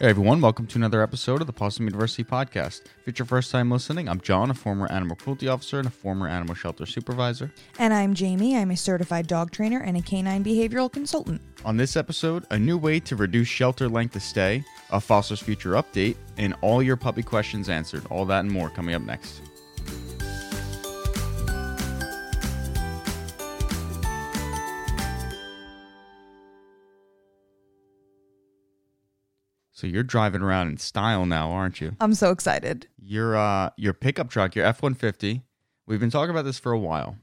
Hey everyone, welcome to another episode of the Possum University podcast. If it's your first time listening, I'm John, a former animal cruelty officer and a former animal shelter supervisor. And I'm Jamie. I'm a certified dog trainer and a canine behavioral consultant. On this episode, a new way to reduce shelter length of stay, a foster's future update, and all your puppy questions answered. All that and more coming up next. So you're driving around in style now, aren't you? I'm so excited. Your uh your pickup truck, your F one fifty. We've been talking about this for a while,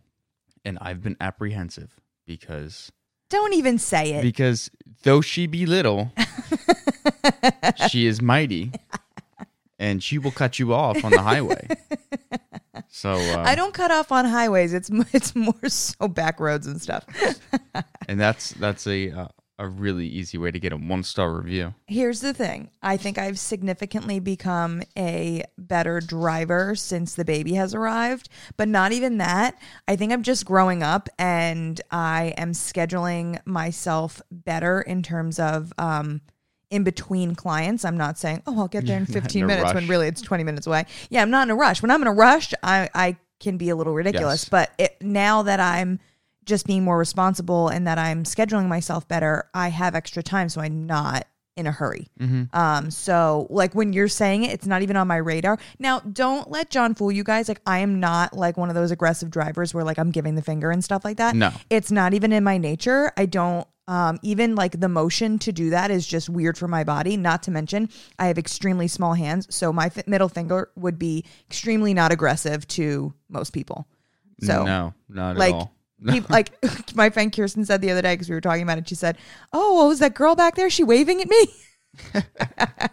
and I've been apprehensive because Don't even say it. because though she be little, she is mighty, and she will cut you off on the highway. So uh, I don't cut off on highways. It's it's more so back roads and stuff. and that's that's a uh, a really easy way to get a one star review. Here's the thing. I think I've significantly become a better driver since the baby has arrived, but not even that. I think I'm just growing up and I am scheduling myself better in terms of um in between clients. I'm not saying, "Oh, I'll get there in Not in 15 a minutes" when really it's 20 minutes away. Yeah, I'm not in a rush. When I'm in a rush, I I can be a little ridiculous, Yes. but it, now that I'm just being more responsible and that I'm scheduling myself better, I have extra time, so I'm not in a hurry. Um, so like when you're saying it, it's not even on my radar. Now, don't let John fool you guys. Like I am not like one of those aggressive drivers where like I'm giving the finger and stuff like that. No. it's not even in my nature. I don't. Um, even like the motion to do that is just weird for my body. Not to mention, I have extremely small hands, so my fi- middle finger would be extremely not aggressive to most people. So no, not like at all. Like my friend Kirsten said the other day because we were talking about it. She said, "Oh, what was that girl back there? She waving at me."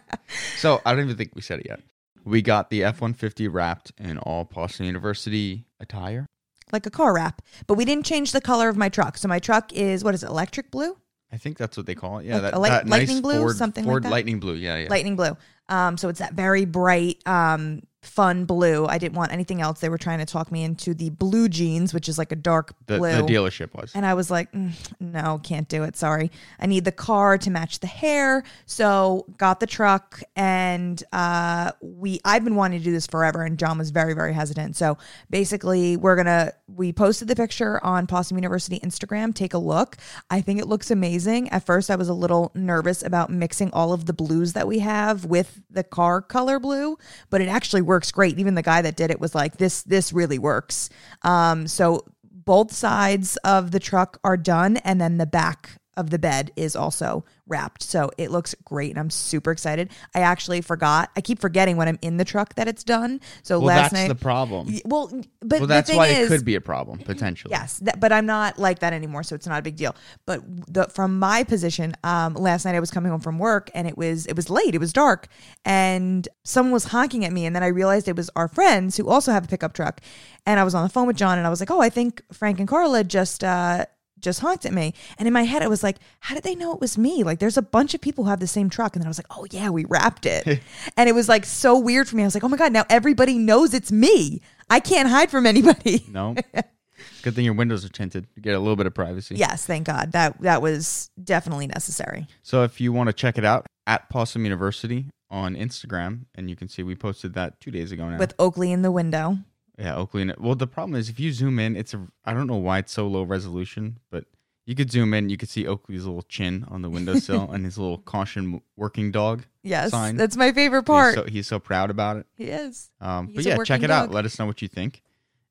So I don't even think we said it yet. We got the F one fifty wrapped in all Boston University attire. like a car wrap, but we didn't change the color of my truck. So my truck is what is it? Electric blue, I think that's what they call it. Yeah, Like that, light- that nice lightning blue, Ford, something like Ford that? lightning blue. Yeah, yeah. lightning blue. Um, so it's that very bright, um, fun blue. I didn't want anything else. They were trying to talk me into the blue jeans, which is like a dark the, blue. the dealership was. And I was like, "Mm, no, can't do it. Sorry. I need the car to match the hair. So got the truck and uh we I've been wanting to do this forever and John was very, very hesitant. So basically we're gonna we posted the picture on Possum University Instagram. Take a look. I think it looks amazing. At first I was a little nervous about mixing all of the blues that we have with the car color blue, but it actually works great. Even the guy that did it was like, this this really works. Um so both sides of the truck are done and then the back of the bed is also wrapped so it looks great and i'm super excited i actually forgot i keep forgetting when i'm in the truck that it's done so well, last that's night the problem. Well but Well, that's why is, it could be a problem potentially. Yes, that, but I'm not like that anymore, so it's not a big deal. But the, from my position, um, last night I was coming home from work and it was it was late, it was dark, and someone was honking at me, and then I realized it was our friends who also have a pickup truck, and I was on the phone with John, and I was like, oh, I think Frank and Carla just. Uh, just honked at me. And in my head, I was like, how did they know it was me? Like, there's a bunch of people who have the same truck. And then I was like, oh, yeah, we wrapped it. and it was like so weird for me. I was like, oh my God, now everybody knows it's me. I can't hide from anybody. No. Good thing your windows are tinted. You get a little bit of privacy. Yes, thank God. That that was definitely necessary. So if you want to check it out at Possum University on Instagram, and you can see we posted that two days ago now. With Oakley in the window. Yeah, Oakley. Well, the problem is if you zoom in, it's a. I don't know why it's so low resolution, but you could zoom in. You could see Oakley's little chin on the windowsill and his little caution working dog. Yes, Sign. that's my favorite He's part. so, he's so proud about it. he is. Um, but yeah, check it out. Let us know what you think.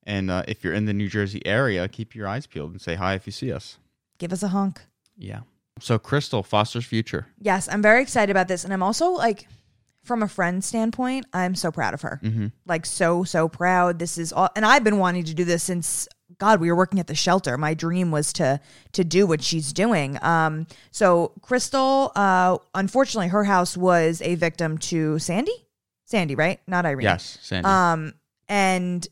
And uh, if you're in the New Jersey area, keep your eyes peeled and say hi if you see us. Give us a honk. Yeah. So Crystal, Foster's future. Yes, I'm very excited about this, and I'm also like, from a friend standpoint, I'm so proud of her. Mm-hmm. Like so so proud. This is all, and I've been wanting to do this since. God, we were working at the shelter. My dream was to to do what she's doing. Um, so Crystal, uh, unfortunately, her house was a victim to Sandy. Sandy, right? Not Irene. Yes, Sandy. Um, and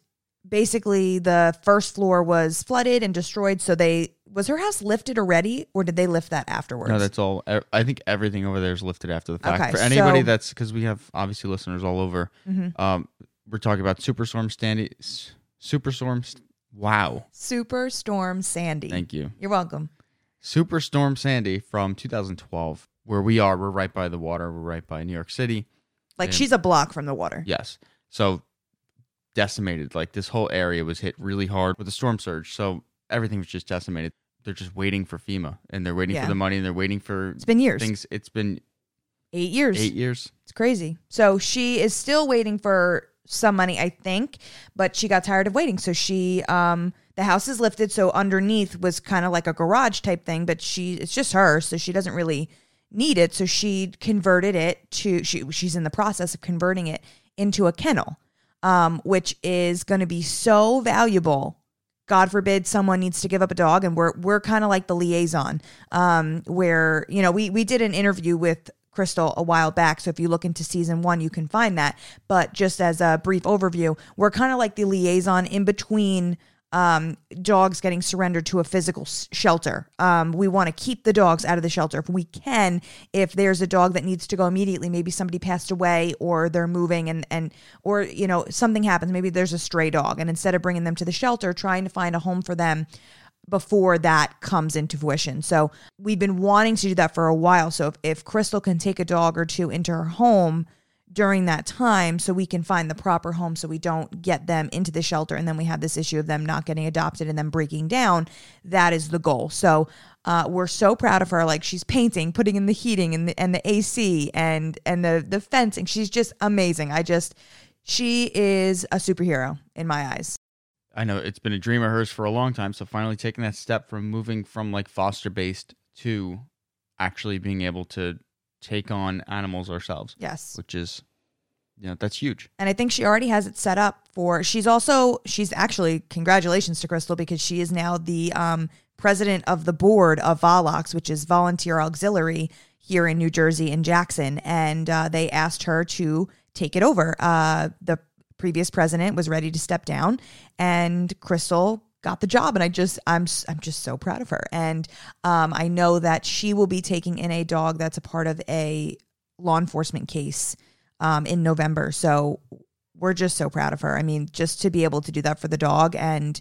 basically the first floor was flooded and destroyed. So they was her house lifted already, or did they lift that afterwards? no, that's all. I think everything over there is lifted after the fact. Okay, For anybody so- that's because we have obviously listeners all over. Mhm. Um, we're talking about Superstorm Sandy. Superstorm. St- Wow. Superstorm Sandy. Thank you. You're welcome. Superstorm Sandy from 2012. where we are, we're right by the water. We're right by New York City. Like And- she's a block from the water. Yes. So decimated. Like this whole area was hit really hard with the storm surge. So everything was just decimated. They're just waiting for FEMA and they're waiting Yeah. for the money and they're waiting for It's been years. things. It's been Eight years. eight years. It's crazy. So she is still waiting for some money, I think, but she got tired of waiting. So she, um, the house is lifted. So underneath was kind of like a garage type thing, but she, it's just her. So she doesn't really need it. So she converted it to, she, she's in the process of converting it into a kennel, um, which is going to be so valuable. God forbid someone needs to give up a dog, and we're we're kind of like the liaison, um, where you know we we did an interview with Crystal a while back. So if you look into season one, you can find that. But just as a brief overview, we're kind of like the liaison in between um, dogs getting surrendered to a physical s- shelter. Um, we want to keep the dogs out of the shelter if we can. If there's a dog that needs to go immediately, maybe somebody passed away or they're moving and and or you know something happens. Maybe there's a stray dog, and instead of bringing them to the shelter, trying to find a home for them before that comes into fruition. So we've been wanting to do that for a while. So if, if Crystal can take a dog or two into her home during that time so we can find the proper home so we don't get them into the shelter and then we have this issue of them not getting adopted and then breaking down. That is the goal. So uh, we're so proud of her. Like she's painting putting in the heating and the, and the ac and and the the fencing. She's just amazing. I just she is a superhero in my eyes. I know. It's been a dream of hers for a long time. So finally taking that step from moving from like foster based to actually being able to take on animals ourselves, yes which is, you know, that's huge. and I think she already has it set up for. She's also she's actually congratulations to Crystal because she is now the um, president of the board of Volox, which is Volunteer Auxiliary here in New Jersey in Jackson, and uh, they asked her to take it over. Uh, the previous president was ready to step down, and Crystal got the job and I just I'm I'm just so proud of her and um, I know that she will be taking in a dog that's a part of a law enforcement case um, in November. So we're just so proud of her. I mean, just to be able to do that for the dog and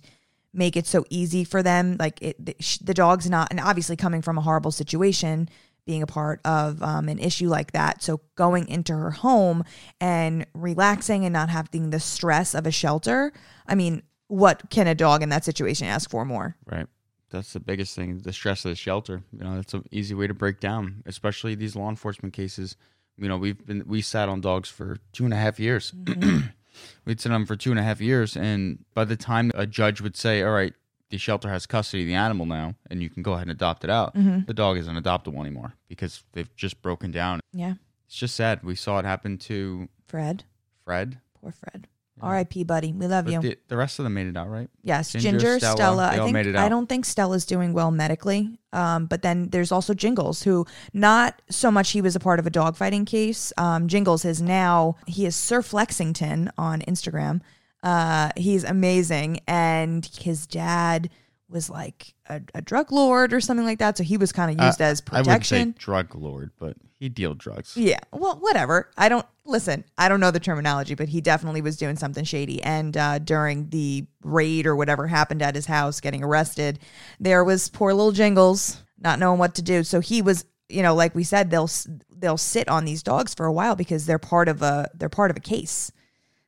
make it so easy for them. Like it, the, the dog's not, and obviously coming from a horrible situation, being a part of um, an issue like that. So going into her home and relaxing and not having the stress of a shelter. I mean, what can a dog in that situation ask for more? Right. That's the biggest thing. The stress of the shelter. You know, that's an easy way to break down, especially these law enforcement cases. You know, we've been we sat on dogs for two and a half years. Mm-hmm. We'd sit on them for two and a half years, and by the time a judge would say, "All right, the shelter has custody of the animal now, and you can go ahead and adopt it out," mm-hmm. the dog isn't adoptable anymore because they've just broken down. Yeah, It's just sad. We saw it happen to Fred, Fred, poor Fred. R.I.P. Buddy, we love you. the, the rest of them made it out, right? Yes, Ginger, Ginger, Stella, Stella. I think I don't think Stella's doing well medically. Um, but then there's also Jingles, who not so much he was a part of a dogfighting case. Um, Jingles is now he is Sir Flexington on Instagram. Uh, he's amazing, and his dad was like a, a drug lord or something like that. So he was kind of used Uh, as protection. I wouldn't say drug lord, but he deal drugs. Yeah. Well, whatever. I don't listen. I don't know the terminology, but he definitely was doing something shady. And uh, during the raid or whatever happened at his house, getting arrested, there was poor little Jingles not knowing what to do. So he was, you know, like we said, they'll they'll sit on these dogs for a while because they're part of a they're part of a case.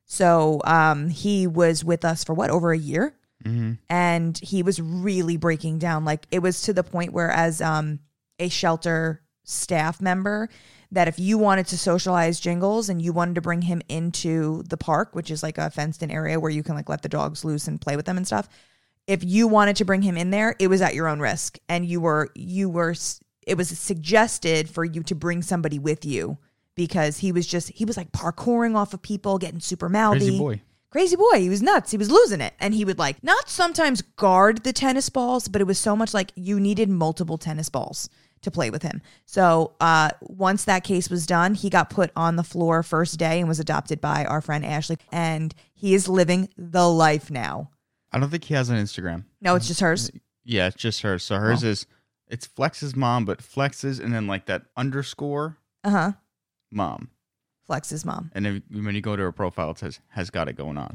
So um, he was with us for what over a year, and he was really breaking down. Like it was to the point where, as um, a shelter staff member, that if you wanted to socialize Jingles and you wanted to bring him into the park, which is like a fenced-in area where you can like let the dogs loose and play with them and stuff, if you wanted to bring him in there, it was at your own risk, and you were you were it was suggested for you to bring somebody with you because he was just he was like parkouring off of people, getting super mouthy. Crazy boy. Crazy boy. He was nuts. He was losing it. And he would like not sometimes guard the tennis balls, but it was so much like you needed multiple tennis balls to play with him. So uh, once that case was done, he got put on the floor first day and was adopted by our friend Ashley. And he is living the life now. I don't think he has an Instagram. No, it's just hers. Yeah, it's just hers. So hers is it's Flex's mom, but Flex's and then like that underscore Uh huh. mom. Flex's mom. And then when you go to her profile, it says has got it going on.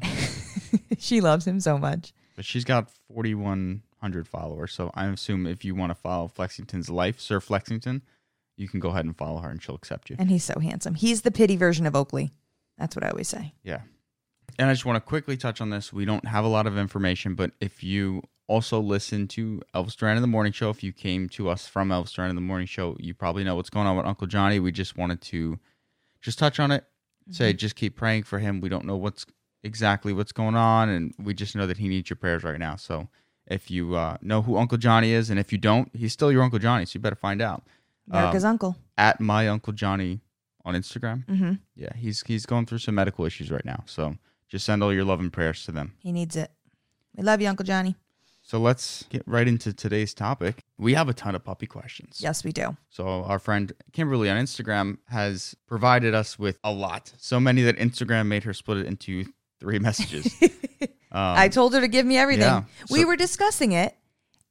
she loves him so much. but she's got forty one hundred followers. So I assume if you want to follow Flexington's life, Sir Flexington, you can go ahead and follow her and she'll accept you. And he's so handsome. He's the pity version of Oakley. That's what I always say. Yeah. And I just want to quickly touch on this. We don't have a lot of information, but if you also listen to Elvis Duran in the Morning Show, if you came to us from Elvis Duran in the Morning Show, you probably know what's going on with Uncle Johnny. We just wanted to just touch on it, say just keep praying for him. We don't know what's exactly what's going on, and we just know that he needs your prayers right now. So if you uh, know who Uncle Johnny is, and if you don't, he's still your Uncle Johnny, so you better find out. America's uncle. At my Uncle Johnny on Instagram. hmm Yeah, he's he's going through some medical issues right now. So just send all your love and prayers to them. He needs it. We love you, Uncle Johnny. So let's get right into today's topic. We have a ton of puppy questions. Yes, we do. So our friend Kimberly on Instagram has provided us with a lot. So many that Instagram made her split it into three messages. um, I told her to give me everything. yeah, we so- were discussing it,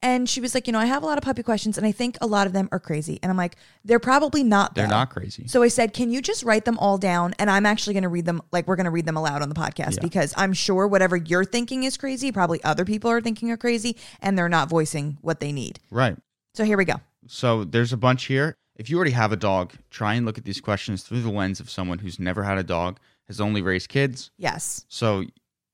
and she was like, "You know, I have a lot of puppy questions, and I think a lot of them are crazy." And I'm like, "They're probably not. they're though." not crazy. So I said, "Can you just write them all down?" And I'm actually going to read them. Like we're going to read them aloud on the podcast Yeah. because I'm sure whatever you're thinking is crazy, probably other people are thinking are crazy, and they're not voicing what they need. Right. So here we go. So there's a bunch here. If you already have a dog, try and look at these questions through the lens of someone who's never had a dog, has only raised kids. Yes. So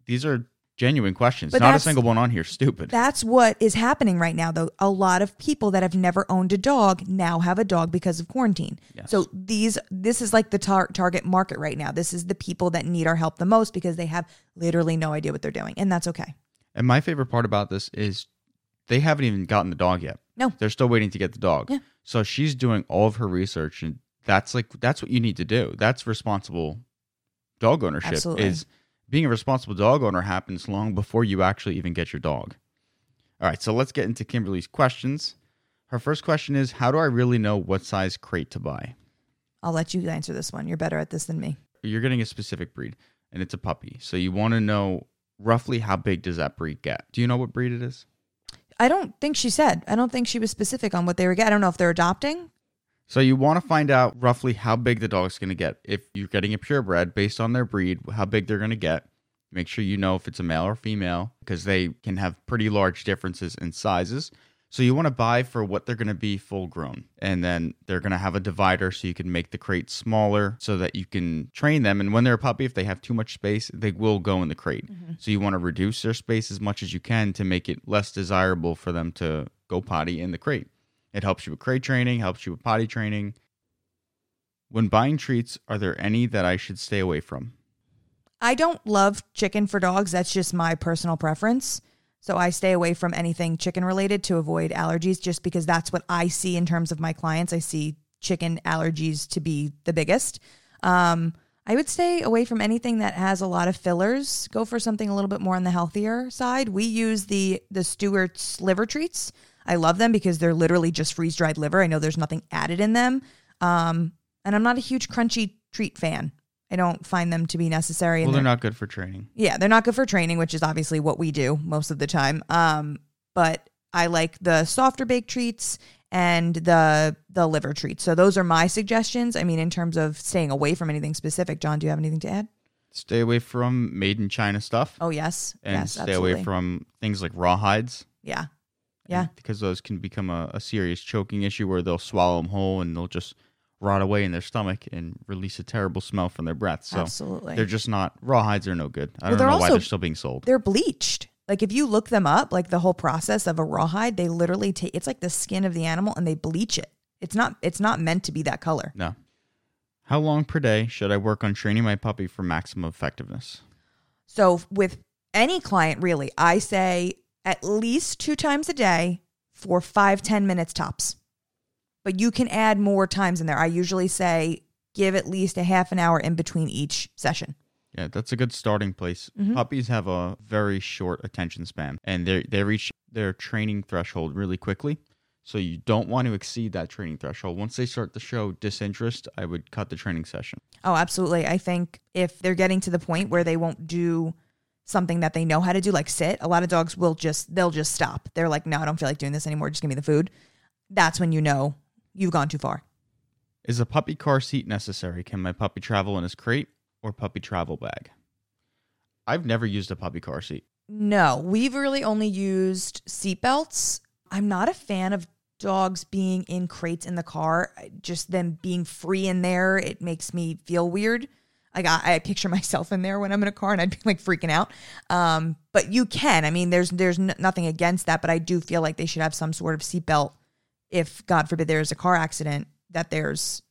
these are genuine questions. But Not a single one on here stupid. That's what is happening right now, though. A lot of people that have never owned a dog now have a dog because of quarantine. Yes. So these, this is like the tar- target market right now. This is the people that need our help the most because they have literally no idea what they're doing, and that's okay. And my favorite part about this is they haven't even gotten the dog yet. No. They're still waiting to get the dog. Yeah. So she's doing all of her research and that's like that's what you need to do. That's responsible dog ownership Absolutely. is being a responsible dog owner happens long before you actually even get your dog. All right, so let's get into Kimberly's questions. Her first question is how do I really know what size crate to buy? I'll let you answer this one. You're better at this than me. You're getting a specific breed and it's a puppy. So you want to know roughly how big does that breed get? Do you know what breed it is? I don't think she said. I don't think she was specific on what they were getting. I don't know if they're adopting. So you want to find out roughly how big the dog's going to get. If you're getting a purebred based on their breed, how big they're going to get. Make sure you know if it's a male or female because they can have pretty large differences in sizes. So you want to buy for what they're going to be full grown. And then they're going to have a divider so you can make the crate smaller so that you can train them. And when they're a puppy, if they have too much space, they will go in the crate. Mm-hmm. So you want to reduce their space as much as you can to make it less desirable for them to go potty in the crate. It helps you with crate training, helps you with potty training. When buying treats, are there any that I should stay away from? I don't love chicken for dogs. That's just my personal preference. So I stay away from anything chicken related to avoid allergies just because that's what I see in terms of my clients. I see chicken allergies to be the biggest. Um, I would stay away from anything that has a lot of fillers. Go for something a little bit more on the healthier side. We use the the Stewart's liver treats. I love them because they're literally just freeze dried liver. I know there's nothing added in them. Um, and I'm not a huge crunchy treat fan. I don't find them to be necessary. Well, they're they're- not good for training. yeah, they're not good for training, which is obviously what we do most of the time. Um, but I like the softer baked treats and the the liver treats. So those are my suggestions. I mean, in terms of staying away from anything specific, John, do you have anything to add? Stay away from made in China stuff. Oh yes, and yes, stay absolutely. away from things like raw hides. yeah, yeah, Because those can become a, a serious choking issue where they'll swallow them whole and they'll just rot away in their stomach and release a terrible smell from their breath. So absolutely. they're just not, rawhides are no good. I Well, don't they're know why they're still being sold. they're bleached. Like if you look them up, like the whole process of a rawhide, they literally take it's like the skin of the animal and they bleach it. It's not it's not meant to be that color. No. How long per day should I work on training my puppy for maximum effectiveness? So with any client, really, I say at least two times a day for five ten minutes tops. But you can add more times in there. I usually say give at least a half an hour in between each session. Yeah, that's a good starting place. Mhm. Puppies have a very short attention span and they they reach their training threshold really quickly. So you don't want to exceed that training threshold. Once they start to show disinterest, I would cut the training session. Oh, absolutely. I think if they're getting to the point where they won't do something that they know how to do, like sit, a lot of dogs will just they'll just stop. They're like, no, I don't feel like doing this anymore. Just give me the food. That's when you know you've gone too far. Is a puppy car seat necessary? Can my puppy travel in his crate or puppy travel bag? I've never used a puppy car seat. No, we've really only used seatbelts. I'm not a fan of dogs being in crates in the car, just them being free in there, it makes me feel weird. Like I, I picture myself in there when I'm in a car and I'd be like freaking out. Um, but you can. I mean, there's there's n- nothing against that, but I do feel like they should have some sort of seatbelt if God forbid there's a car accident that there's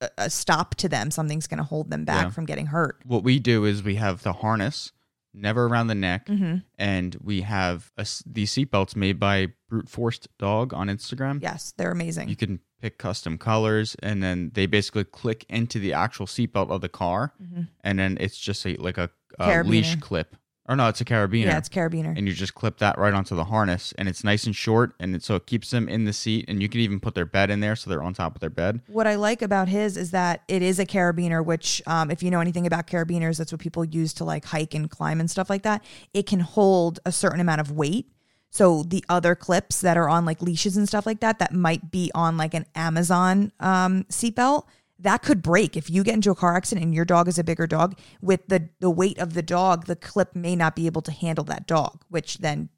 a, a stop to them. Something's going to hold them back Yeah. from getting hurt. What we do is we have the harness, never around the neck, Mm-hmm. and we have a these seatbelts made by Brute Forced Dog on Instagram. Yes, they're amazing. You can pick custom colors, and then they basically click into the actual seatbelt of the car, Mhm. and then it's just a like a, a leash clip. Or no, it's a carabiner. yeah, it's carabiner. and you just clip that right onto the harness, and it's nice and short, and it, so it keeps them in the seat, and you can even put their bed in there, so they're on top of their bed. What I like about his is that it is a carabiner, which, um, if you know anything about carabiners, that's what people use to like hike and climb and stuff like that. It can hold a certain amount of weight. So the other clips that are on like leashes and stuff like that, that might be on like an Amazon um, seatbelt, that could break if you get into a car accident and your dog is a bigger dog. With the the weight of the dog, the clip may not be able to handle that dog, which then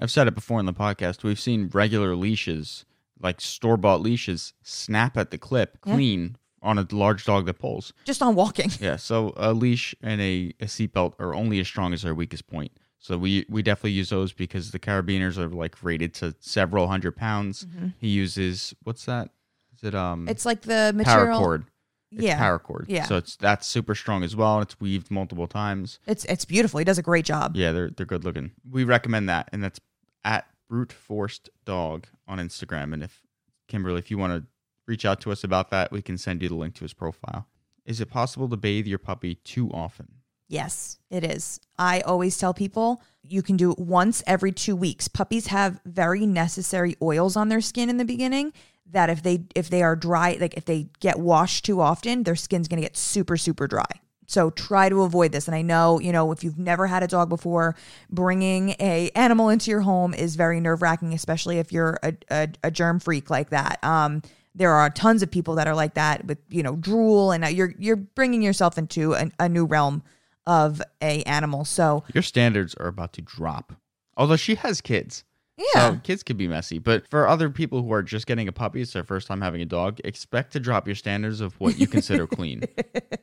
I've said it before in the podcast. We've seen regular leashes, like store bought leashes, snap at the clip Yeah. clean on a large dog that pulls. just on walking. Yeah, so a leash and a, a seatbelt are only as strong as their weakest point. So we we definitely use those because the carabiners are like rated to several hundred pounds. He uses what's that? Is it um It's like the material. cord. It's Yeah. cord. Yeah. So it's that's super strong as well. and It's weaved multiple times. It's it's beautiful. He does a great job. Yeah, they're they're good looking. We recommend that, and that's at brute forced dog on Instagram. And if Kimberly, if you want to reach out to us about that, we can send you the link to his profile. Is it possible to bathe your puppy too often? Yes, it is. I always tell people you can do it once every two weeks. Puppies have very necessary oils on their skin in the beginning that if they if they are dry, like if they get washed too often, their skin's gonna get super, super dry. So try to avoid this. And I know, you know, if you've never had a dog before, bringing a animal into your home is very nerve wracking, especially if you're a, a, a germ freak like that. Um, there are tons of people that are like that with you know drool, and you're you're bringing yourself into a, a new realm of a animal. So Your standards are about to drop. Although she has kids. yeah, So kids could be messy. But for other people who are just getting a puppy, it's their first time having a dog, expect to drop your standards of what you consider clean.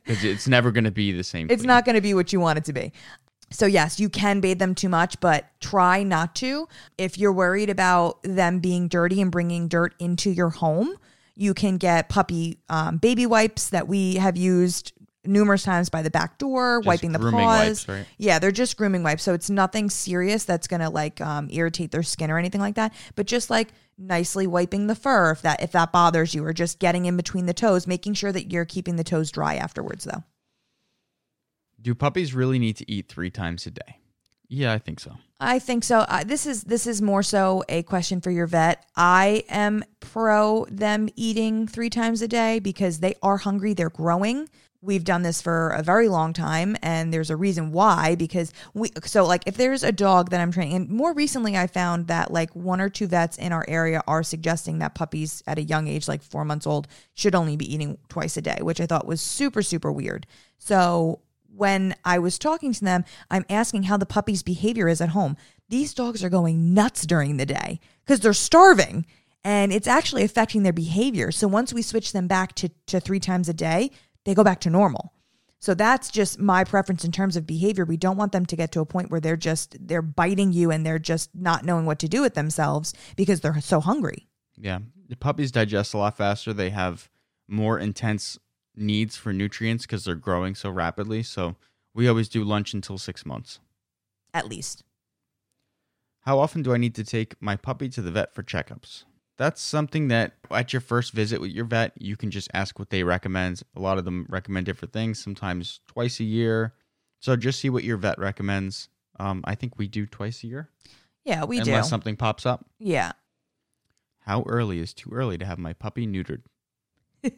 Because it's never going to be the same. it's clean. not going to be what you want it to be. So yes, you can bathe them too much, but try not to. If you're worried about them being dirty and bringing dirt into your home, you can get puppy um, baby wipes that we have used numerous times by the back door, Just wiping the paws. wipes, right? Yeah, they're just grooming wipes. So it's nothing serious that's gonna like um, irritate their skin or anything like that. But just like nicely wiping the fur if that if that bothers you, or just getting in between the toes, making sure that you're keeping the toes dry afterwards though. Do puppies really need to eat three times a day? Yeah, I think so. I think so. Uh, this is this is more so a question for your vet. I am pro them eating three times a day because they are hungry. They're growing. We've done this for a very long time, and there's a reason why. Because we so like if there's a dog that I'm training, and more recently I found that like one or two vets in our area are suggesting that puppies at a young age, like four months old, should only be eating twice a day, which I thought was super super weird. So when I was talking to them, I'm asking how the puppy's behavior is at home. These dogs are going nuts during the day because they're starving and it's actually affecting their behavior. So once we switch them back to, to three times a day, they go back to normal. So that's just my preference in terms of behavior. We don't want them to get to a point where they're just they're biting you and they're just not knowing what to do with themselves because they're so hungry. Yeah. The puppies digest a lot faster. They have more intense needs for nutrients because they're growing so rapidly. So we always do lunch until six months. At least. How often do I need to take my puppy to the vet for checkups? That's something that at your first visit with your vet, you can just ask what they recommend. A lot of them recommend different things, sometimes twice a year. So just see what your vet recommends. Um, I think we do twice a year, Yeah, we unless do. something pops up. yeah. How early is too early to have my puppy neutered?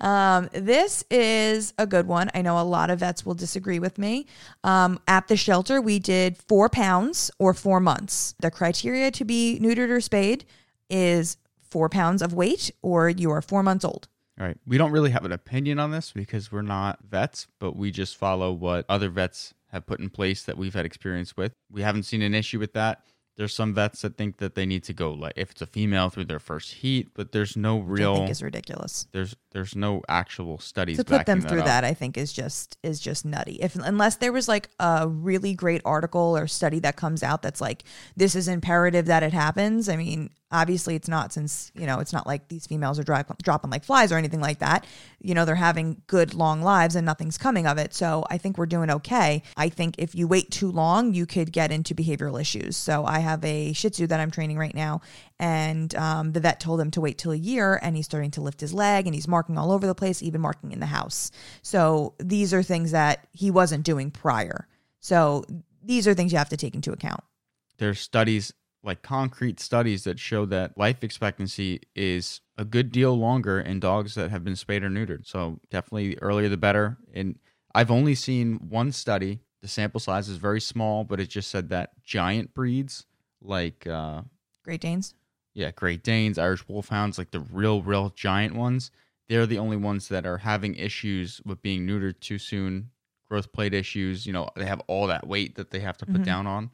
Um, this is a good one. I know a lot of vets will disagree with me. Um, at the shelter, we did four pounds or four months. The criteria to be neutered or spayed is four pounds of weight or you are four months old. All right. We don't really have an opinion on this because we're not vets, but we just follow what other vets have put in place that we've had experience with. We haven't seen an issue with that. There's some vets that think that they need to go like if it's a female through their first heat, but there's no Which I real think is ridiculous. there's there's no actual studies to put them through up. that i think is just is just nutty. If unless there was like a really great article or study that comes out that's like this is imperative that it happens. I mean obviously it's not since you know it's not like these females are dri- dropping like flies or anything like that. You know they're having good long lives and nothing's coming of it. So i think we're doing okay. I think if you wait too long you could get into behavioral issues. So i have a shih tzu that i'm training right now and um, the vet told him to wait till a year and he's starting to lift his leg and he's marking all over the place even marking in the house so these are things that he wasn't doing prior so these are things you have to take into account there's studies like concrete studies that show that life expectancy is a good deal longer in dogs that have been spayed or neutered. So definitely the earlier the better. And I've only seen one study. The sample size is very small, but it just said that giant breeds like uh great danes yeah, Great Danes, Irish Wolfhounds, like the real, real giant ones, they're the only ones that are having issues with being neutered too soon, growth plate issues. You know, they have all that weight that they have to put Mhm. down on.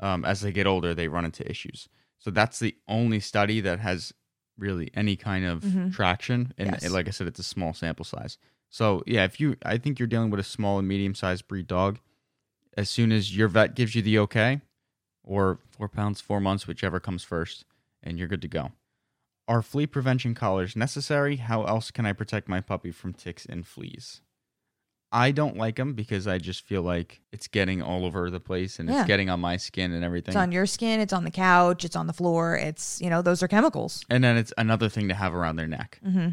Um, as they get older, they run into issues. So that's the only study that has really any kind of Mhm. traction. And Yes. like I said, it's a small sample size. So yeah, if you, I think you're dealing with a small and medium sized breed dog. As soon as your vet gives you the okay, or four pounds, four months, whichever comes first, and you're good to go. Are flea prevention collars necessary? How else can I protect my puppy from ticks and fleas? I don't like them because I just feel like it's getting all over the place and Yeah. it's getting on my skin and everything. it's on your skin it's on the couch it's on the floor it's you know those are chemicals and then it's another thing to have around their neck. mm-hmm.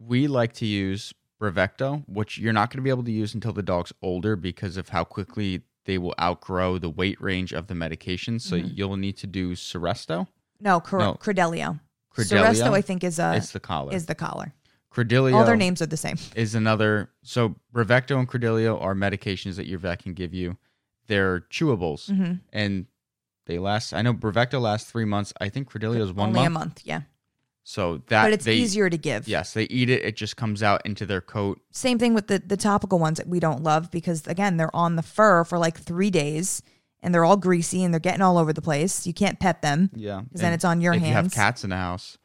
We like to use Bravecto, which you're not going to be able to use until the dog's older because of how quickly they will outgrow the weight range of the medication. So Mhm. you'll need to do Seresto. No, cor- No. credelio Credelio Seresto, I think, is a it's the collar. is the collar. Credelio All their names are the same. is another. So Bravecto and Credelio are medications that your vet can give you. They're chewables Mm-hmm. and they last. I know Bravecto lasts three months. I think Credelio is one Only month. a month, yeah. So that but it's they, easier to give. Yes, they eat it. It just comes out into their coat. Same thing with the the topical ones that we don't love because again they're on the fur for like three days and they're all greasy and they're getting all over the place. You can't pet them Yeah, because then it's on your if hands. If you have cats in the house,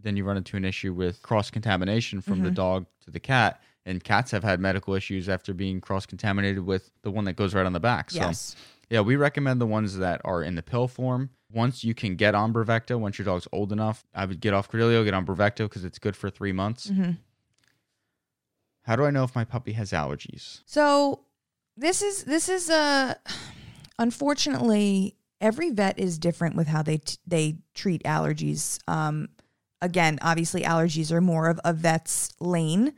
then you run into an issue with cross contamination from the dog to the cat. And cats have had medical issues after being cross contaminated with the one that goes right on the back. So Yes. yeah, we recommend the ones that are in the pill form. Once you can get on Bravecto, once your dog's old enough, I would get off Credelio, get on Bravecto because it's good for three months. hmm How do I know if my puppy has allergies? So this is this is uh unfortunately every vet is different with how they t- they treat allergies. Um, again, obviously allergies are more of a vet's lane,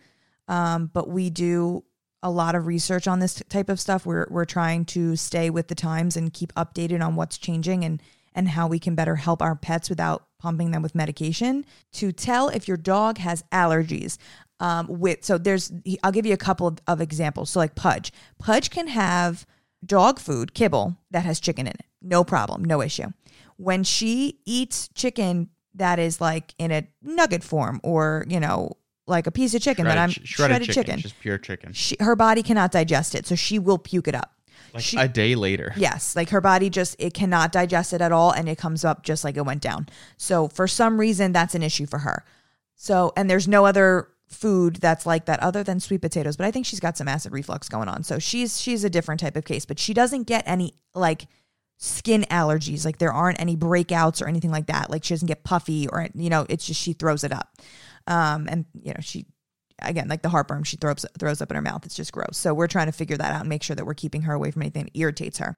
um, but we do a lot of research on this type of stuff. We're we're trying to stay with the times and keep updated on what's changing and and how we can better help our pets without pumping them with medication. To tell if your dog has allergies, um, with so there's I'll give you a couple of, of examples. So like Pudge, Pudge can have dog food kibble that has chicken in it, no problem, no issue. When she eats chicken that is like in a nugget form or you know like a piece of chicken that I'm Shredded, shredded, chicken, chicken, just pure chicken. she, her body cannot digest it, so she will puke it up. Like she- a day later. Yes, like her body just it cannot digest it at all and it comes up just like it went down. So for some reason that's an issue for her. So and there's no other food that's like that other than sweet potatoes, but I think she's got some acid reflux going on. So she's she's a different type of case, but she doesn't get any like skin allergies. Like there aren't any breakouts or anything like that. Like she doesn't get puffy or you know, it's just she throws it up. Um and you know, she again, like the heartburn, she throws throws up in her mouth. It's just gross. So we're trying to figure that out and make sure that we're keeping her away from anything that irritates her.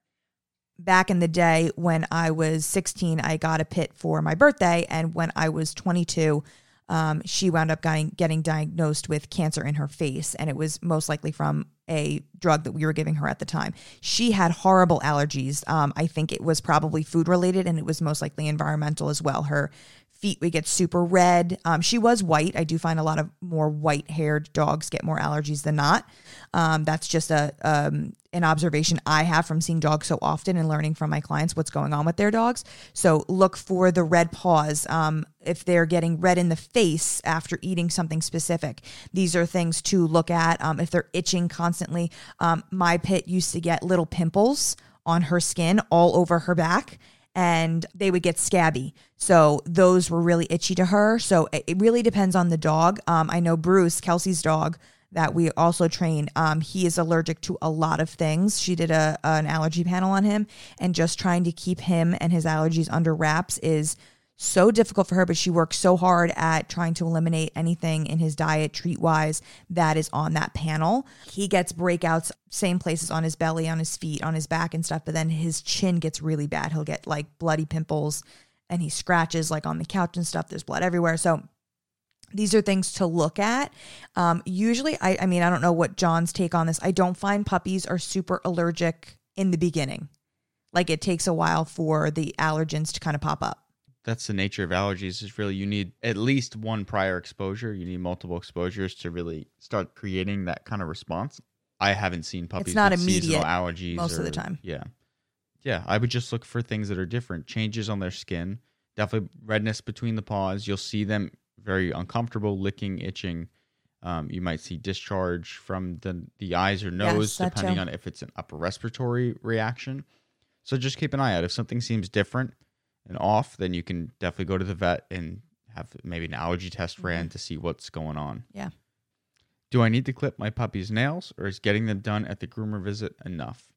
Back in the day when I was 16, I got a pit for my birthday, and when I was 22, um, she wound up getting, getting diagnosed with cancer in her face, and it was most likely from a drug that we were giving her at the time. She had horrible allergies. Um, I think it was probably food related, and it was most likely environmental as well. Her feet would get super red. Um, she was white. I do find a lot of more white haired dogs get more allergies than not. Um, that's just a um, an observation I have from seeing dogs so often and learning from my clients what's going on with their dogs. So look for the red paws. Um, if they're getting red in the face after eating something specific, these are things to look at. Um, if they're itching constantly, um, my pit used to get little pimples on her skin all over her back and they would get scabby. So those were really itchy to her. So it really depends on the dog. Um, I know Bruce, Kelsey's dog, that we also train. Um, he is allergic to a lot of things. She did a an allergy panel on him, and just trying to keep him and his allergies under wraps is so difficult for her. But she works so hard at trying to eliminate anything in his diet, treat wise, that is on that panel. He gets breakouts, same places on his belly, on his feet, on his back, and stuff. But then his chin gets really bad. He'll get like bloody pimples, and he scratches like on the couch and stuff. There's blood everywhere. So these are things to look at. Um, usually, I, I mean, I don't know what John's take on this. I don't find puppies are super allergic in the beginning. Like it takes a while for the allergens to kind of pop up. That's the nature of allergies. Is really you need at least one prior exposure. You need multiple exposures to really start creating that kind of response. I haven't seen puppies not with seasonal immediate allergies most of the time. Yeah, yeah. I would just look for things that are different, changes on their skin, definitely redness between the paws. You'll see them very uncomfortable, licking, itching. Um, you might see discharge from the the eyes or nose, that depending too. on if it's an upper respiratory reaction. So just keep an eye out. If something seems different and off, then you can definitely go to the vet and have maybe an allergy test ran to see what's going on. Mm-hmm. Yeah. Do I need to clip my puppy's nails or is getting them done at the groomer visit enough?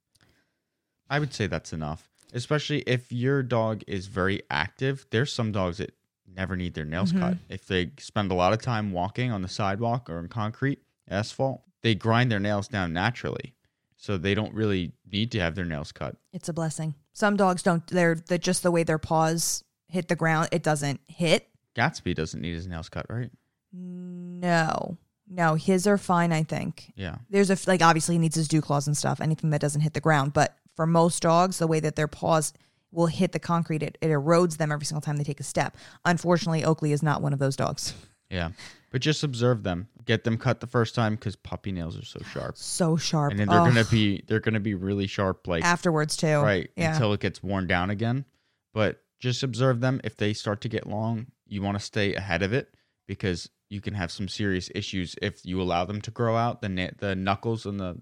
I would say that's enough, especially if your dog is very active. There's some dogs that never need their nails cut. If they spend a lot of time walking on the sidewalk or in concrete, asphalt, they grind their nails down naturally. So they don't really need to have their nails cut. It's a blessing. Some dogs don't. They're, they're just the way their paws hit the ground. It doesn't hit. Gatsby doesn't need his nails cut, right? No, no, his are fine. I think. Yeah. There's a like obviously he needs his dew claws and stuff. Anything that doesn't hit the ground, but for most dogs, the way that their paws will hit the concrete, it, it erodes them every single time they take a step. Unfortunately, Oakley is not one of those dogs. Yeah. But just observe them. Get them cut the first time because puppy nails are so sharp. So sharp. And then they're Ugh. gonna be they're gonna be really sharp like afterwards too. right Yeah. until it gets worn down again. But just observe them. If they start to get long, you want to stay ahead of it because you can have some serious issues if you allow them to grow out. The na- the knuckles and the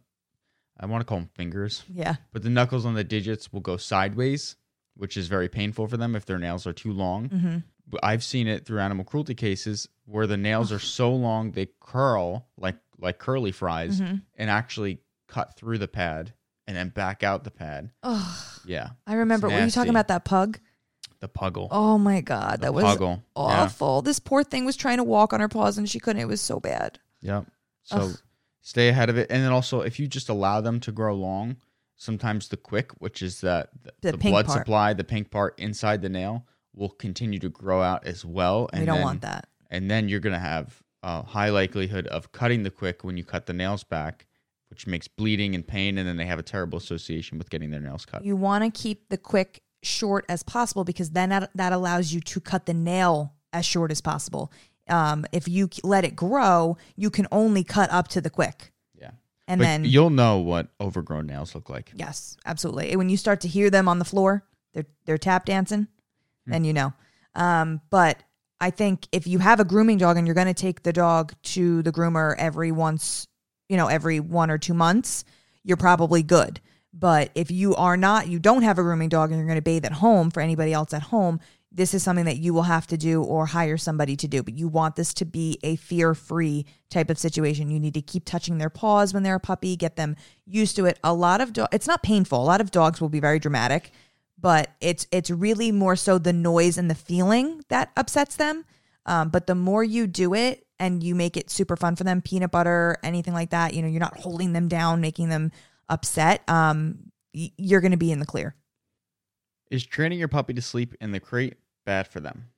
I want to call them fingers, yeah. but the knuckles on the digits will go sideways, which is very painful for them if their nails are too long. hmm I've seen it through animal cruelty cases where the nails are so long they curl like like curly fries hmm and actually cut through the pad and then back out the pad. Oh, Yeah, I remember. Were you talking about that pug? the puggle. Oh my god, the that was puggle. Yeah. awful. This poor thing was trying to walk on her paws and she couldn't. It was so bad. Yep. So Ugh. stay ahead of it, and then also if you just allow them to grow long, sometimes the quick, which is that the, The the blood part. supply, the pink part inside the nail, will continue to grow out as well. And we don't want that. And then you're gonna have a high likelihood of cutting the quick when you cut the nails back, which makes bleeding and pain, and then they have a terrible association with getting their nails cut. You want to keep the quick short as possible because then that, that allows you to cut the nail as short as possible. Um, if you let it grow, you can only cut up to the quick. Yeah. And but then, you'll know what overgrown nails look like. yes, absolutely. When you start to hear them on the floor, they're, they're tap dancing, Hmm. then you know. Um, but I think if you have a grooming dog and you're going to take the dog to the groomer every once, you know, every one or two months, you're probably good. But if you are not, you don't have a grooming dog and you're going to bathe at home for anybody else at home, this is something that you will have to do or hire somebody to do. But you want this to be a fear free type of situation. You need to keep touching their paws when they're a puppy, get them used to it. A lot of dogs, it's not painful. A lot of dogs will be very dramatic, but it's it's really more so the noise and the feeling that upsets them. Um, but the more you do it and you make it super fun for them, peanut butter, anything like that, you know, you're not holding them down, making them upset. Um, y- you're going to be in the clear. Is training your puppy to sleep in the crate bad for them?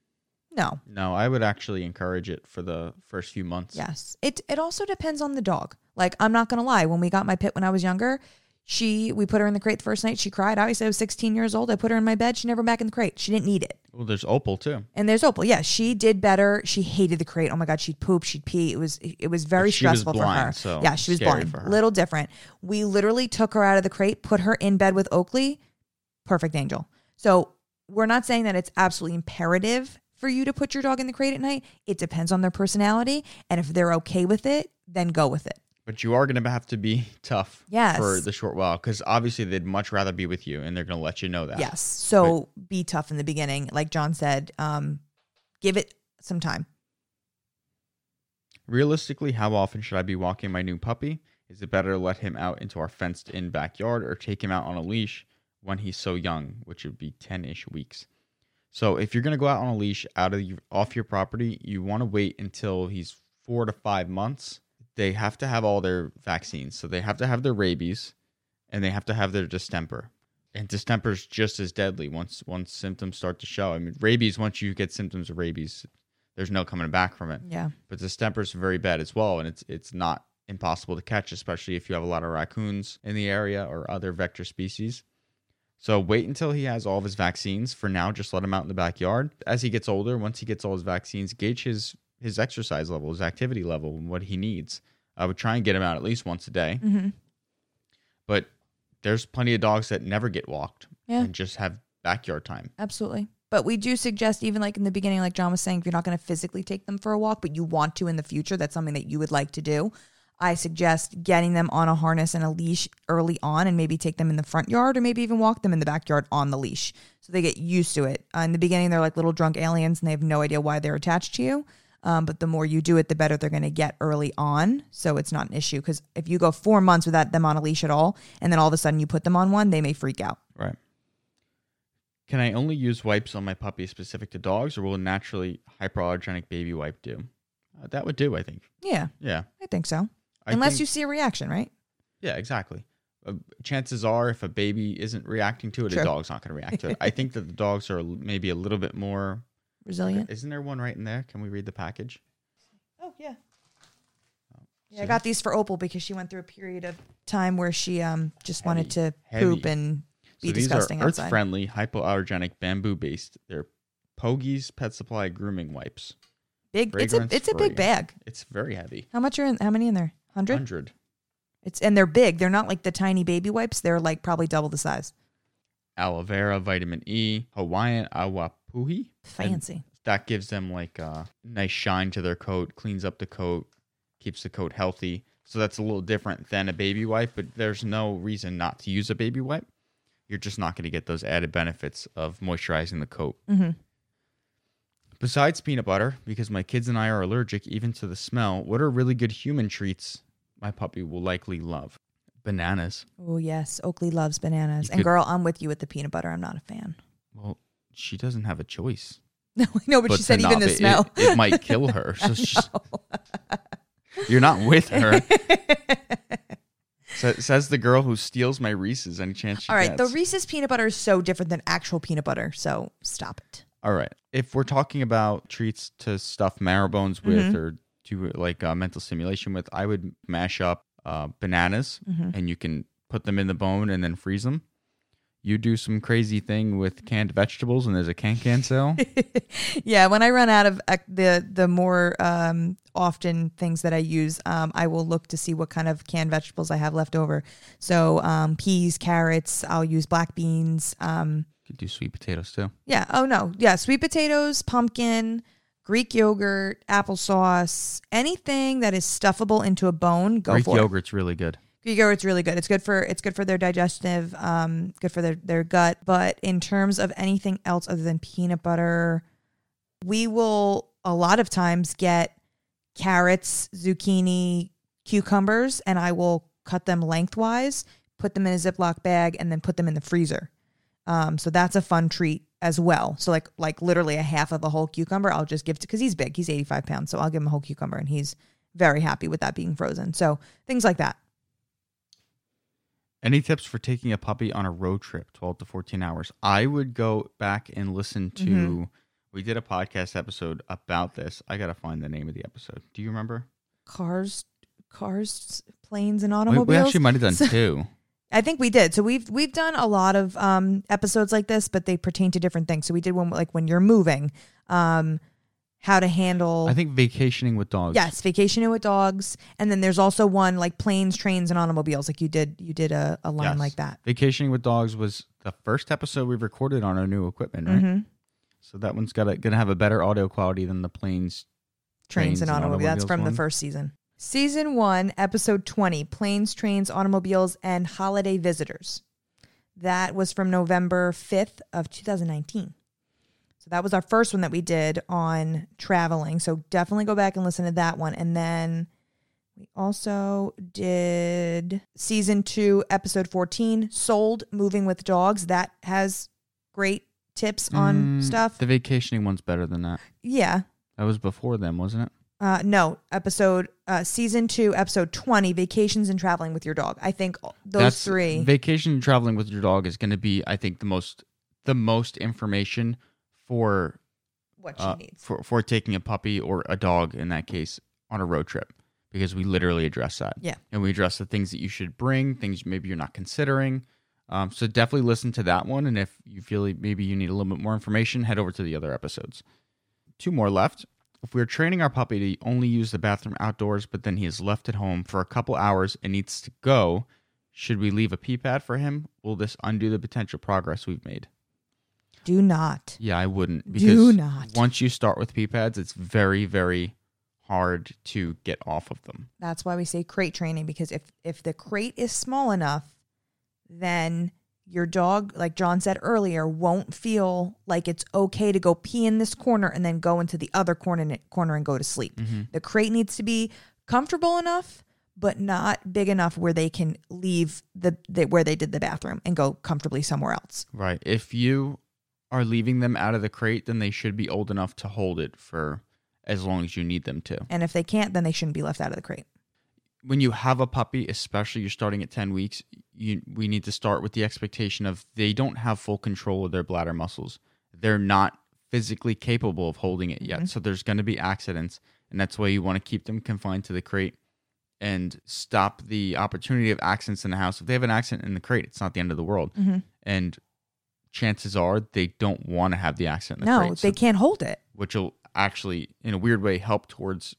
No, No, I would actually encourage it for the first few months. Yes. It it also depends on the dog. Like I'm not gonna lie, when we got my pit when I was younger, she we put her in the crate the first night. She cried. Obviously, I was 16 years old. I put her in my bed. She never back in the crate. She didn't need it. Well, there's Opal too. And there's Opal. Yeah, she did better. She hated the crate. Oh my god, she'd poop, she'd pee. It was it was very But she was stressful for her. so yeah, she was scary blind. for her. Little different. We literally took her out of the crate, put her in bed with Oakley. Perfect angel. So we're not saying that it's absolutely imperative for you to put your dog in the crate at night. It depends on their personality, and if they're okay with it, then go with it. But you are going to have to be tough Yes. for the short while because obviously they'd much rather be with you and they're going to let you know that. Yes. So be tough in the beginning. Like John said, um, give it some time. Realistically, how often should I be walking my new puppy? Is it better to let him out into our fenced in backyard or take him out on a leash when he's so young, which would be 10 ish weeks? So if you're going to go out on a leash out of your, off your property, you want to wait until he's four to five months. They have to have all their vaccines. So they have to have their rabies and they have to have their distemper. And distemper is just as deadly once once symptoms start to show. I mean, rabies, once you get symptoms of rabies, there's no coming back from it Yeah. but distemper is very bad as well, and it's it's not impossible to catch, especially if you have a lot of raccoons in the area or other vector species. So wait until he has all of his vaccines. For now, just let him out in the backyard. As he gets older, once he gets all his vaccines, gauge his his exercise level, his activity level, and what he needs. I would try and get him out at least once a day. Mm-hmm. But there's plenty of dogs that never get walked Yeah. and just have backyard time. Absolutely. But we do suggest, even like in the beginning, like John was saying, if you're not going to physically take them for a walk, but you want to in the future, that's something that you would like to do. I suggest getting them on a harness and a leash early on and maybe take them in the front yard or maybe even walk them in the backyard on the leash so they get used to it. Uh, in the beginning, they're like little drunk aliens and they have no idea why they're attached to you. Um, but the more you do it, the better they're going to get early on. So it's not an issue because if you go four months without them on a leash at all and then all of a sudden you put them on one, they may freak out. Right. Can I only use wipes on my puppy specific to dogs, or will a naturally hypoallergenic baby wipe do? Uh, that would do, I think. Yeah, Yeah. I think so. I Unless think- you see a reaction, right? Yeah, exactly. Uh, chances are, if a baby isn't reacting to it, True. a dog's not going to react to it. I think that the dogs are maybe a little bit more. Resilient. Isn't there one right in there? Can we read the package? Oh yeah. Yeah, so- I got these for Opal because she went through a period of time where she um just wanted to Heavy. poop and be so these disgusting are outside. earth-friendly, hypoallergenic, bamboo-based. They're Pogi's Pet Supply grooming wipes. Big. It's a it's a big bag. It's very heavy. How much are in? How many in there? Hundred. Hundred. It's and they're big. They're not like the tiny baby wipes. They're like probably double the size. Aloe vera, vitamin E, Hawaiian awapuhi. Fancy. that gives them like a nice shine to their coat, cleans up the coat, keeps the coat healthy. So that's a little different than a baby wipe, but there's no reason not to use a baby wipe. You're just not going to get those added benefits of moisturizing the coat. hmm Besides peanut butter, because my kids and I are allergic even to the smell, what are really good human treats my puppy will likely love? Bananas. Oh yes, Oakley loves bananas. You and could- girl, I'm with you with the peanut butter. I'm not a fan. Well, she doesn't have a choice. No, no, but, she said even not the be- it- smell. It, might kill her. So you're not with her. Sa- says the girl who steals my Reese's any chance she All right, the. Reese's peanut butter is so different than actual peanut butter. So stop it. All right. If we're talking about treats to stuff marrow bones with Mhm. or do like uh, mental stimulation with, I would mash up uh, bananas Mhm. and you can put them in the bone and then freeze them. You do some crazy thing with canned vegetables and there's a can can sale. yeah, when I run out of uh, the the more um, often things that I use, um, I will look to see what kind of canned vegetables I have left over. So um, peas, carrots. I'll use black beans. Um, could do sweet potatoes too. yeah. Oh no. Yeah. Sweet potatoes, pumpkin, Greek yogurt, applesauce, anything that is stuffable into a bone. Go Greek for it. yogurt's really good. Greek yogurt's really good. It's good for it's good for their digestive, um, good for their their gut. But in terms of anything else other than peanut butter, we will a lot of times get carrots, zucchini, cucumbers, and I will cut them lengthwise, put them in a Ziploc bag, and then put them in the freezer. Um, so that's a fun treat as well. So like like literally a half of a whole cucumber, I'll just give to because he's big. He's eighty five pounds, so I'll give him a whole cucumber, and he's very happy with that being frozen. So things like that. Any tips for taking a puppy on a road trip, 12 to 14 hours? I would go back and listen to, Mhm. we did a podcast episode about this. I got to find the name of the episode. Do you remember? cars cars planes and We, automobiles we actually might have done So- two. i think we did so we've we've done a lot of um episodes like this but they pertain to different things so we did one like when you're moving um how to handle I think vacationing with dogs. yes vacationing with dogs and then there's also one like planes trains and automobiles like you did you did a, a line Yes. like that Vacationing with dogs was the first episode we recorded on our new equipment, right? Mhm. So that one's got to gonna have a better audio quality than the planes, trains, and automobiles that's from the first season Season 1, Episode 20 Planes, Trains, Automobiles, and Holiday Visitors. That was from November 5th of 2019. So that was our first one that we did on traveling. So definitely go back and listen to that one. And then we also did season two, episode 14, Sold Moving with Dogs. That has great tips on Mm, stuff. The vacationing one's better than that. yeah. That was before them, wasn't it? Uh, no, episode, uh, season two, episode 20, Vacations and Traveling with Your Dog. I think those three. Vacation and traveling with your dog is going to be, I think, the most the most information for what she uh, needs. for for taking a puppy or a dog in that case on a road trip because we literally address that. Yeah. and we address the things that you should bring, things maybe you're not considering. Um, so definitely listen to that one, and if you feel like maybe you need a little bit more information, head over to the other episodes. Two more left. If we're training our puppy to only use the bathroom outdoors, but then he is left at home for a couple hours and needs to go, should we leave a pee pad for him? Will this undo the potential progress we've made? Do not. Yeah, I wouldn't Because Do not. once you start with pee pads, it's very, very hard to get off of them. That's why we say crate training because if if the crate is small enough, then your dog, like John said earlier, won't feel like it's okay to go pee in this corner and then go into the other corner corner and go to sleep. Mm-hmm. The crate needs to be comfortable enough, but not big enough where they can leave the, the where they did the bathroom and go comfortably somewhere else. Right. If you are leaving them out of the crate, then they should be old enough to hold it for as long as you need them to. And if they can't, then they shouldn't be left out of the crate. When you have a puppy, especially you're starting at 10 weeks, you we need to start with the expectation of they don't have full control of their bladder muscles. They're not physically capable of holding it yet. Mm-hmm. So there's going to be accidents, and that's why you want to keep them confined to the crate and stop the opportunity of accidents in the house. If they have an accident in the crate, it's not the end of the world. Mm-hmm. And chances are they don't want to have the accident in the No, crate. they so- can't hold it. which will actually, in a weird way, help towards,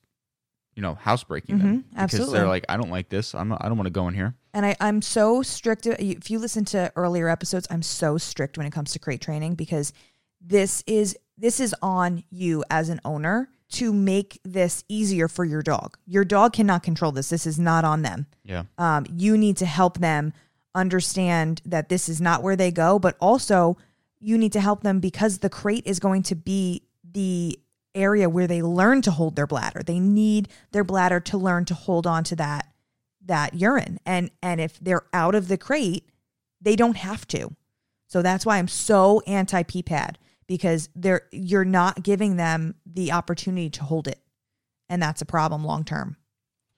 you know, housebreaking them. Mhm, Because absolutely. they're like, I don't like this. I'm not, I don't want to go in here. And I, I'm so strict. If you listen to earlier episodes, I'm so strict when it comes to crate training because this is this is on you as an owner to make this easier for your dog. Your dog cannot control this. This is not on them. Yeah. Um, you need to help them understand that this is not where they go, but also you need to help them because the crate is going to be the area where they learn to hold their bladder. They need their bladder to learn to hold on to that that urine. And and if they're out of the crate, they don't have to. So that's why I'm so anti pee pad because they're you're not giving them the opportunity to hold it. And that's a problem long term.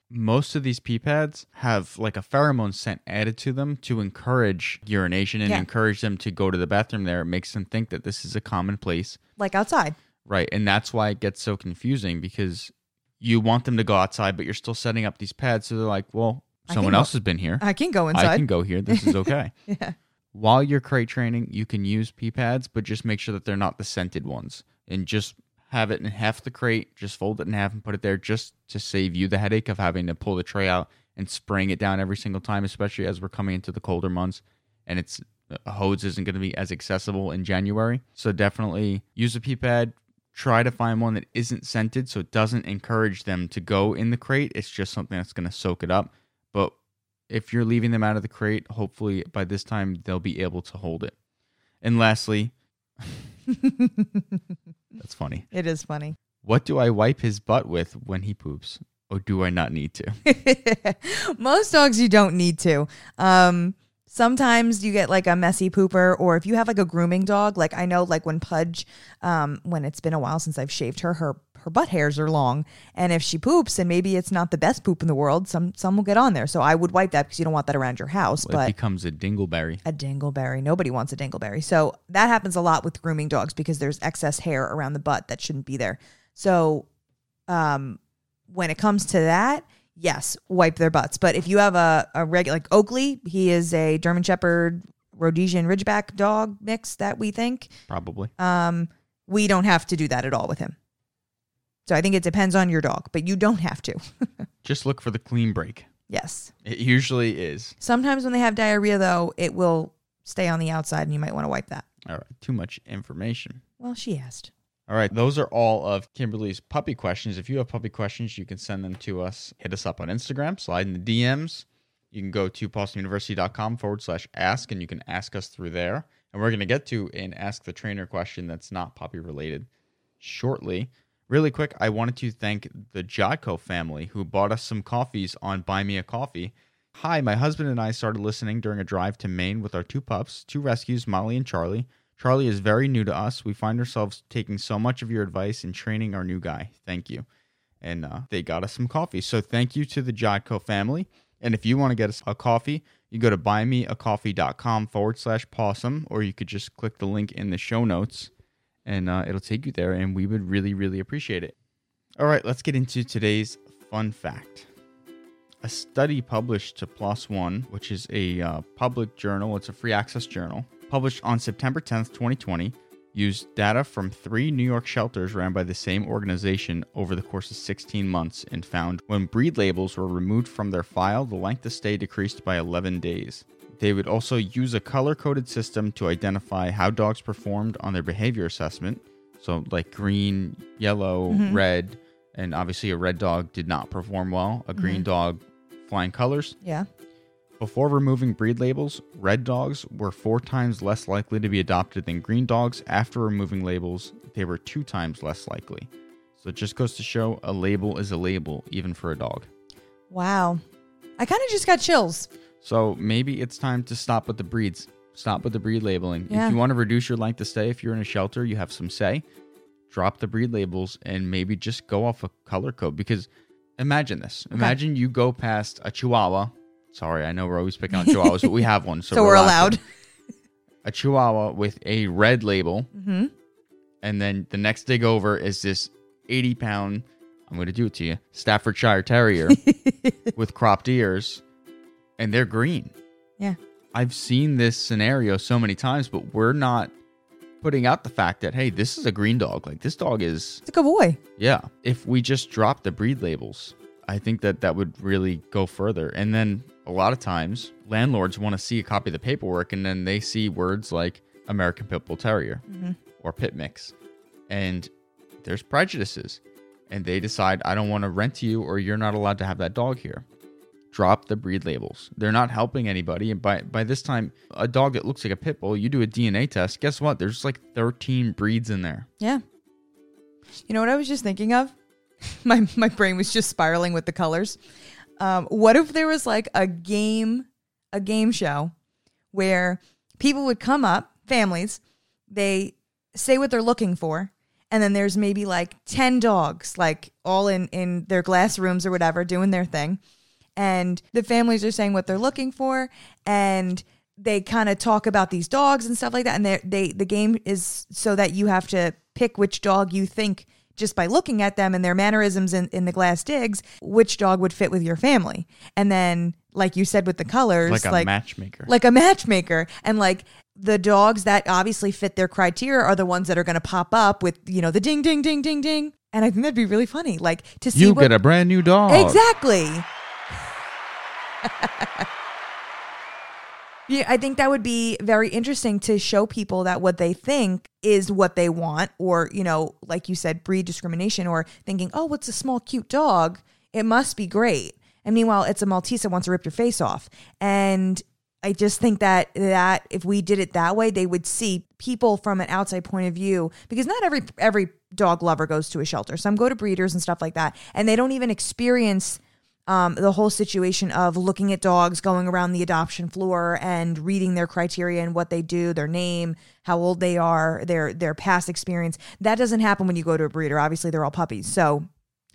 Most of these pee pads have like a pheromone scent added to them to encourage urination and Yeah. encourage them to go to the bathroom there. It makes them think that this is a common place. Like outside. Right. And that's why it gets so confusing because you want them to go outside, but you're still setting up these pads. So they're like, well, someone can go- else has been here. I can go inside. I can go here. This is okay. Yeah. While you're crate training, you can use pee pads, but just make sure that they're not the scented ones. And just have it in half the crate, just fold it in half and put it there just to save you the headache of having to pull the tray out and spraying it down every single time, especially as we're coming into the colder months and it's a hose isn't going to be as accessible in January. So definitely use a pee pad. Try to find one that isn't scented so it doesn't encourage them to go in the crate. It's just something that's going to soak it up. But if you're leaving them out of the crate, hopefully by this time they'll be able to hold it. And lastly, that's funny. It is funny. What do I wipe his butt with when he poops? Or do I not need to? Most dogs you don't need to. Um sometimes you get like a messy pooper or if you have like a grooming dog, like I know like when Pudge um when it's been a while since I've shaved her, her her butt hairs are long and if she poops and maybe it's not the best poop in the world, some some will get on there. So I would wipe that because you don't want that around your house, it but becomes a dingleberry. a dingleberry. Nobody wants a dingleberry. So that happens a lot with grooming dogs because there's excess hair around the butt that shouldn't be there. So um when it comes to that, yes, wipe their butts. But if you have a, a regular like Oakley, he is a German Shepherd Rhodesian Ridgeback dog mix that we think. Probably. Um, we don't have to do that at all with him. So I think it depends on your dog, but you don't have to. Just look for the clean break. yes. It usually is. Sometimes when they have diarrhea though, it will stay on the outside and you might want to wipe that. All right. Too much information. Well, she asked. All right, those are all of Kimberly's puppy questions. If you have puppy questions, you can send them to us. Hit us up on Instagram, slide in the DMs. You can go to paulsonuniversity.com forward slash ask, and you can ask us through there. And we're going to get to an Ask the Trainer question that's not puppy related shortly. Really quick, I wanted to thank the Jodko family who bought us some coffees on Buy Me a Coffee. Hi, my husband and I started listening during a drive to Maine with our two pups, two rescues, Molly and Charlie. Charlie is very new to us. We find ourselves taking so much of your advice and training our new guy. Thank you. And uh, they got us some coffee. So thank you to the Jodko family. And if you want to get us a coffee, you go to buymeacoffee.com forward slash possum, or you could just click the link in the show notes and uh, it'll take you there. And we would really, really appreciate it. All right, let's get into today's fun fact. A study published to PLOS One, which is a uh, public journal, it's a free access journal, published on September 10th, 2020, used data from three New York shelters ran by the same organization over the course of 16 months and found when breed labels were removed from their file, the length of stay decreased by 11 days. They would also use a color coded system to identify how dogs performed on their behavior assessment. So, like green, yellow, mm-hmm. red, and obviously a red dog did not perform well. A green mm-hmm. dog, flying colors. Yeah. Before removing breed labels, red dogs were four times less likely to be adopted than green dogs. After removing labels, they were two times less likely. So it just goes to show a label is a label, even for a dog. Wow. I kind of just got chills. So maybe it's time to stop with the breeds. Stop with the breed labeling. Yeah. If you want to reduce your length of stay, if you're in a shelter, you have some say. Drop the breed labels and maybe just go off a color code. Because imagine this: imagine you go past a Chihuahua. Sorry, I know we're always picking on Chihuahuas, but we have one, so, So, we're allowed. a Chihuahua with a red label, Mm-hmm. and then the next dig over is this 80 pound. I'm going to do it to you, Staffordshire Terrier with cropped ears, and they're green. Yeah. I've seen this scenario so many times, but we're not putting out the fact that hey, this is a green dog. Like this dog is It's a good boy. yeah. If we just drop the breed labels, I think that that would really go further. And then a lot of times, landlords want to see a copy of the paperwork, and then they see words like American Pit Bull Terrier mm-hmm. or Pit Mix, and there's prejudices, and they decide I don't want to rent to you, or you're not allowed to have that dog here. Drop the breed labels. They're not helping anybody. And by by this time, a dog that looks like a pit bull, you do a DNA test. Guess what? There's like 13 breeds in there. Yeah. You know what I was just thinking of? my my brain was just spiraling with the colors. Um, what if there was like a game, a game show where people would come up, families, they say what they're looking for, and then there's maybe like 10 dogs, like all in in their glass rooms or whatever, doing their thing. And the families are saying what they're looking for, and they kind of talk about these dogs and stuff like that. And they they the game is so that you have to pick which dog you think just by looking at them and their mannerisms in, in the glass digs, which dog would fit with your family. And then, like you said with the colors, Like a matchmaker. like a matchmaker and like the dogs that obviously fit their criteria are the ones that are going to pop up with you know the ding ding ding ding ding and i think that'd be really funny like to see you what, get a brand new dog. exactly yeah i think that would be very interesting to show people that what they think is what they want or you know like you said breed discrimination or thinking oh what's a small cute dog? It must be great. And meanwhile it's a maltese that wants to rip your face off. And I just think that that if we did it that way, they would see people from an outside point of view because not every every dog lover goes to a shelter. Some go to breeders and stuff like that, and they don't even experience um, the whole situation of looking at dogs going around the adoption floor and reading their criteria and what they do, their name, how old they are, their their past experience. That doesn't happen when you go to a breeder. Obviously, they're all puppies, so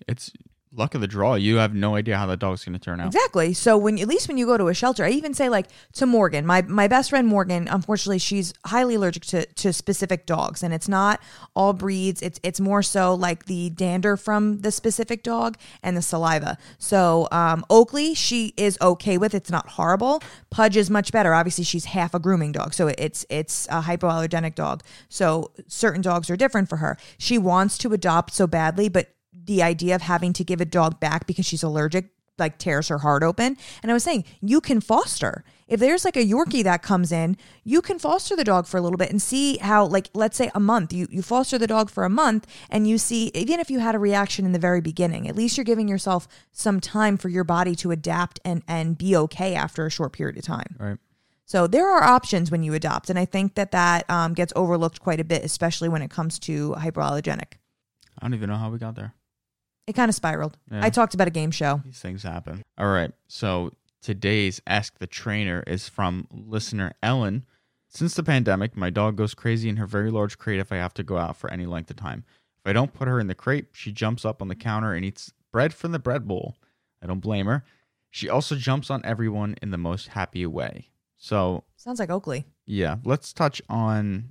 It's luck of the draw. You have no idea how that dog's going to turn out. Exactly. So when at least when you go to a shelter, I even say like to Morgan, my my best friend Morgan, unfortunately she's highly allergic to to specific dogs and it's not all breeds. It's it's more so like the dander from the specific dog and the saliva. So um Oakley, she is okay with. It's not horrible. Pudge is much better. Obviously she's half a grooming dog. So it's it's a hypoallergenic dog. So certain dogs are different for her. She wants to adopt so badly, but the idea of having to give a dog back because she's allergic like tears her heart open. And I was saying, you can foster. If there's like a Yorkie that comes in, you can foster the dog for a little bit and see how, like, let's say a month, you, you foster the dog for a month and you see, even if you had a reaction in the very beginning, at least you're giving yourself some time for your body to adapt and, and be okay after a short period of time. Right. So there are options when you adopt. And I think that that um, gets overlooked quite a bit, especially when it comes to hypoallergenic. I don't even know how we got there. It kind of spiraled. Yeah. I talked about a game show. These things happen. All right. So today's Ask the Trainer is from listener Ellen. Since the pandemic, my dog goes crazy in her very large crate if I have to go out for any length of time. If I don't put her in the crate, she jumps up on the counter and eats bread from the bread bowl. I don't blame her. She also jumps on everyone in the most happy way. So, Sounds like Oakley. yeah, let's touch on.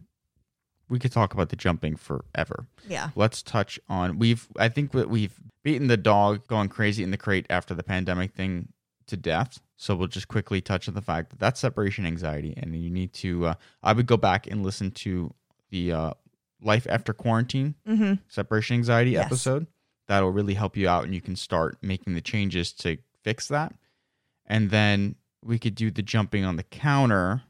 We could talk about the jumping forever. Yeah. let's touch on we've i think that we've beaten the dog going crazy in the crate after the pandemic thing to death so we'll just quickly touch on the fact that that's separation anxiety and you need to uh, i would go back and listen to the uh, life after quarantine Mm-hmm. separation anxiety Yes. episode that'll really help you out and you can start making the changes to fix that and then we could do the jumping on the counter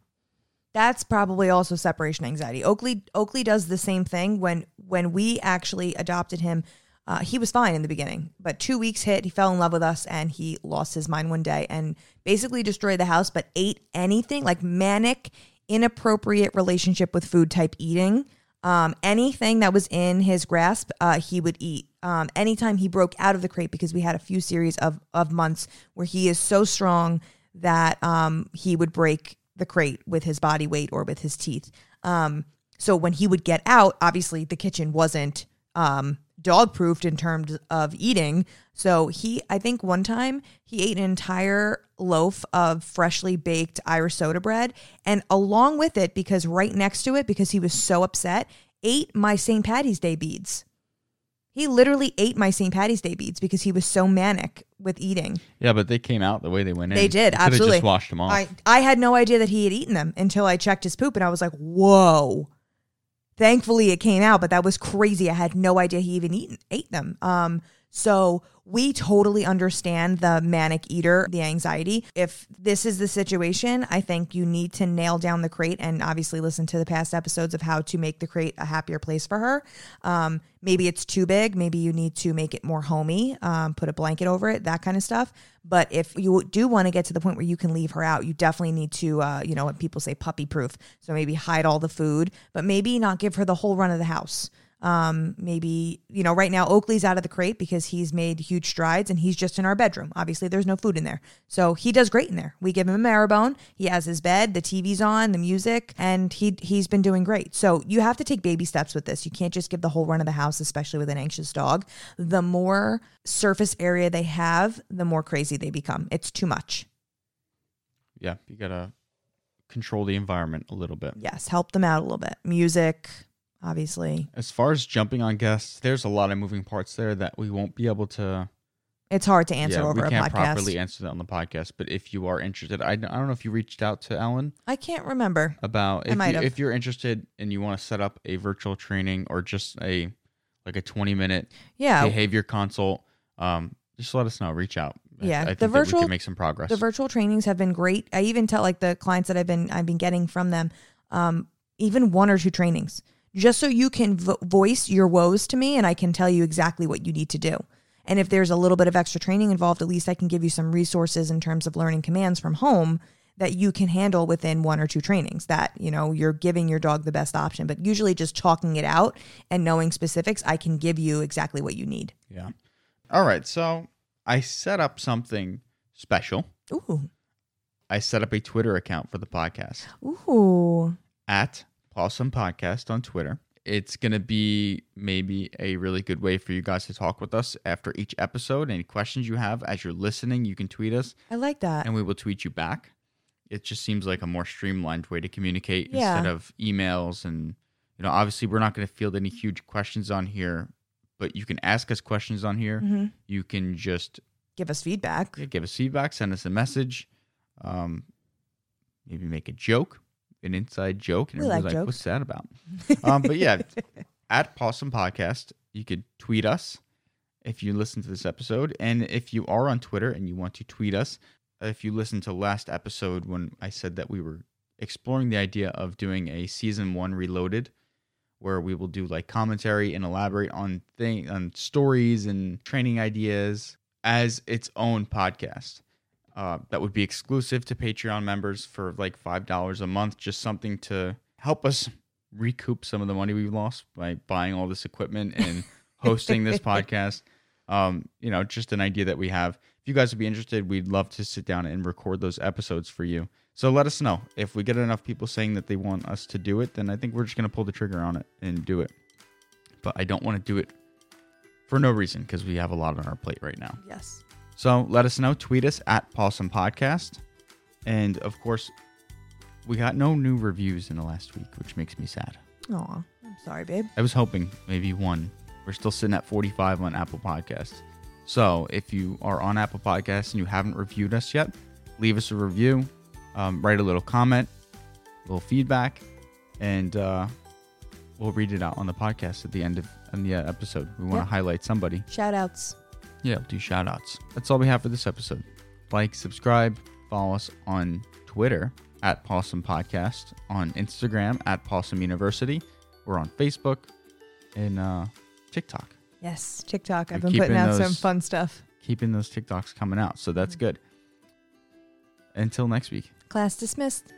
That's probably also separation anxiety. Oakley Oakley does the same thing. When when we actually adopted him, uh, he was fine in the beginning, but two weeks hit, he fell in love with us, and he lost his mind one day and basically destroyed the house. But ate anything like manic, inappropriate relationship with food type eating. Um, anything that was in his grasp, uh, he would eat. Um, anytime he broke out of the crate, because we had a few series of of months where he is so strong that um, he would break the crate with his body weight or with his teeth. Um, so when he would get out, obviously the kitchen wasn't um, dog proofed in terms of eating. So he, I think one time he ate an entire loaf of freshly baked Irish soda bread. And along with it, because right next to it, because he was so upset, ate my St. Patty's Day beads. He literally ate my St. Patty's Day beads because he was so manic with eating. yeah but they came out the way they went in They did, You absolutely. just washed them off I, I had no idea that he had eaten them until I checked his poop and I was like, whoa. Thankfully it came out, but that was crazy. I had no idea he even eaten, ate them. Um, so we totally understand the manic eater, the anxiety. If this is the situation, I think you need to nail down the crate and obviously listen to the past episodes of how to make the crate a happier place for her. Um, maybe it's too big. Maybe you need to make it more homey, um, put a blanket over it, that kind of stuff. But if you do want to get to the point where you can leave her out, you definitely need to, uh, you know, what people say puppy proof. So maybe hide all the food, but maybe not give her the whole run of the house. Um, maybe, you know, right now Oakley's out of the crate because he's made huge strides and he's just in our bedroom. Obviously, there's no food in there. So he does great in there. We give him a marrowbone. He has his bed, the TV's on, the music, and he he's been doing great. So you have to take baby steps with this. You can't just give the whole run of the house, especially with an anxious dog. The more surface area they have, the more crazy they become. It's too much. yeah you gotta control the environment a little bit Yes, help them out a little bit. Music, obviously. As far as jumping on guests, there's a lot of moving parts there that we won't be able to It's hard to answer yeah, over we a can't podcast. properly answer that on the podcast. But if you are interested, I, I don't know if you reached out to Ellen I can't remember. about I if, might you, have. if you're interested and you want to set up a virtual training or just a like a 20 minute Yeah, behavior consult. Um, just let us know. Reach out. I- Yeah, I, the think that we virtual- can make some progress. the virtual trainings have been great. I even tell like the clients that I've been I've been getting from them, um, even one or two trainings, just so you can vo- voice your woes to me, and I can tell you exactly what you need to do. And if there's a little bit of extra training involved, at least I can give you some resources in terms of learning commands from home that you can handle within one or two trainings that you know you're giving your dog the best option but usually just talking it out and knowing specifics i can give you exactly what you need yeah. All right. So I set up something special. ooh I set up a Twitter account for the podcast. ooh at Possum Podcast on Twitter. It's going to be maybe a really good way for you guys to talk with us after each episode. Any questions you have as you're listening, you can tweet us i like that and we will tweet you back. It just seems like a more streamlined way to communicate Yeah. instead of emails. And, you know, obviously, we're not going to field any huge questions on here, but you can ask us questions on here. hmm You can just give us feedback yeah, give us feedback, send us a message, um, maybe make a joke, an inside joke. And We like like, what's that about? um, but yeah, at Possum Podcast, you could tweet us. if you listen to this episode. And if you are on Twitter and you want to tweet us, if you listen to last episode when I said that we were exploring the idea of doing a season one reloaded, where we will do like commentary and elaborate on thing on stories and training ideas as its own podcast. Uh, that would be exclusive to Patreon members for like five dollars a month. Just something to help us recoup some of the money we've lost by buying all this equipment and hosting this podcast. Um, you know, just an idea that we have. If you guys would be interested, we'd love to sit down and record those episodes for you. So let us know. If we get enough people saying that they want us to do it, then I think we're just going to pull the trigger on it and do it. But I don't want to do it for no reason because we have a lot on our plate right now. Yes. So let us know. Tweet us at Possum Podcast. And of course, we got no new reviews in the last week, which makes me sad. Aw, I'm sorry, babe. I was hoping maybe one. We're still sitting at 45 on Apple Podcasts. So if you are on Apple Podcasts and you haven't reviewed us yet, leave us a review, um, write a little comment, a little feedback, and uh, we'll read it out on the podcast at the end of in the uh, episode. We want to Yep. highlight somebody. Shout outs. Yeah, we'll do shout outs. That's all we have for this episode. Like, subscribe, follow us on Twitter at Possum Podcast, on Instagram at Possum University. We're on Facebook and uh, TikTok. Yes, TikTok. I've We're been putting out some fun stuff. Keeping those TikToks coming out, so that's good. Until next week. Class dismissed.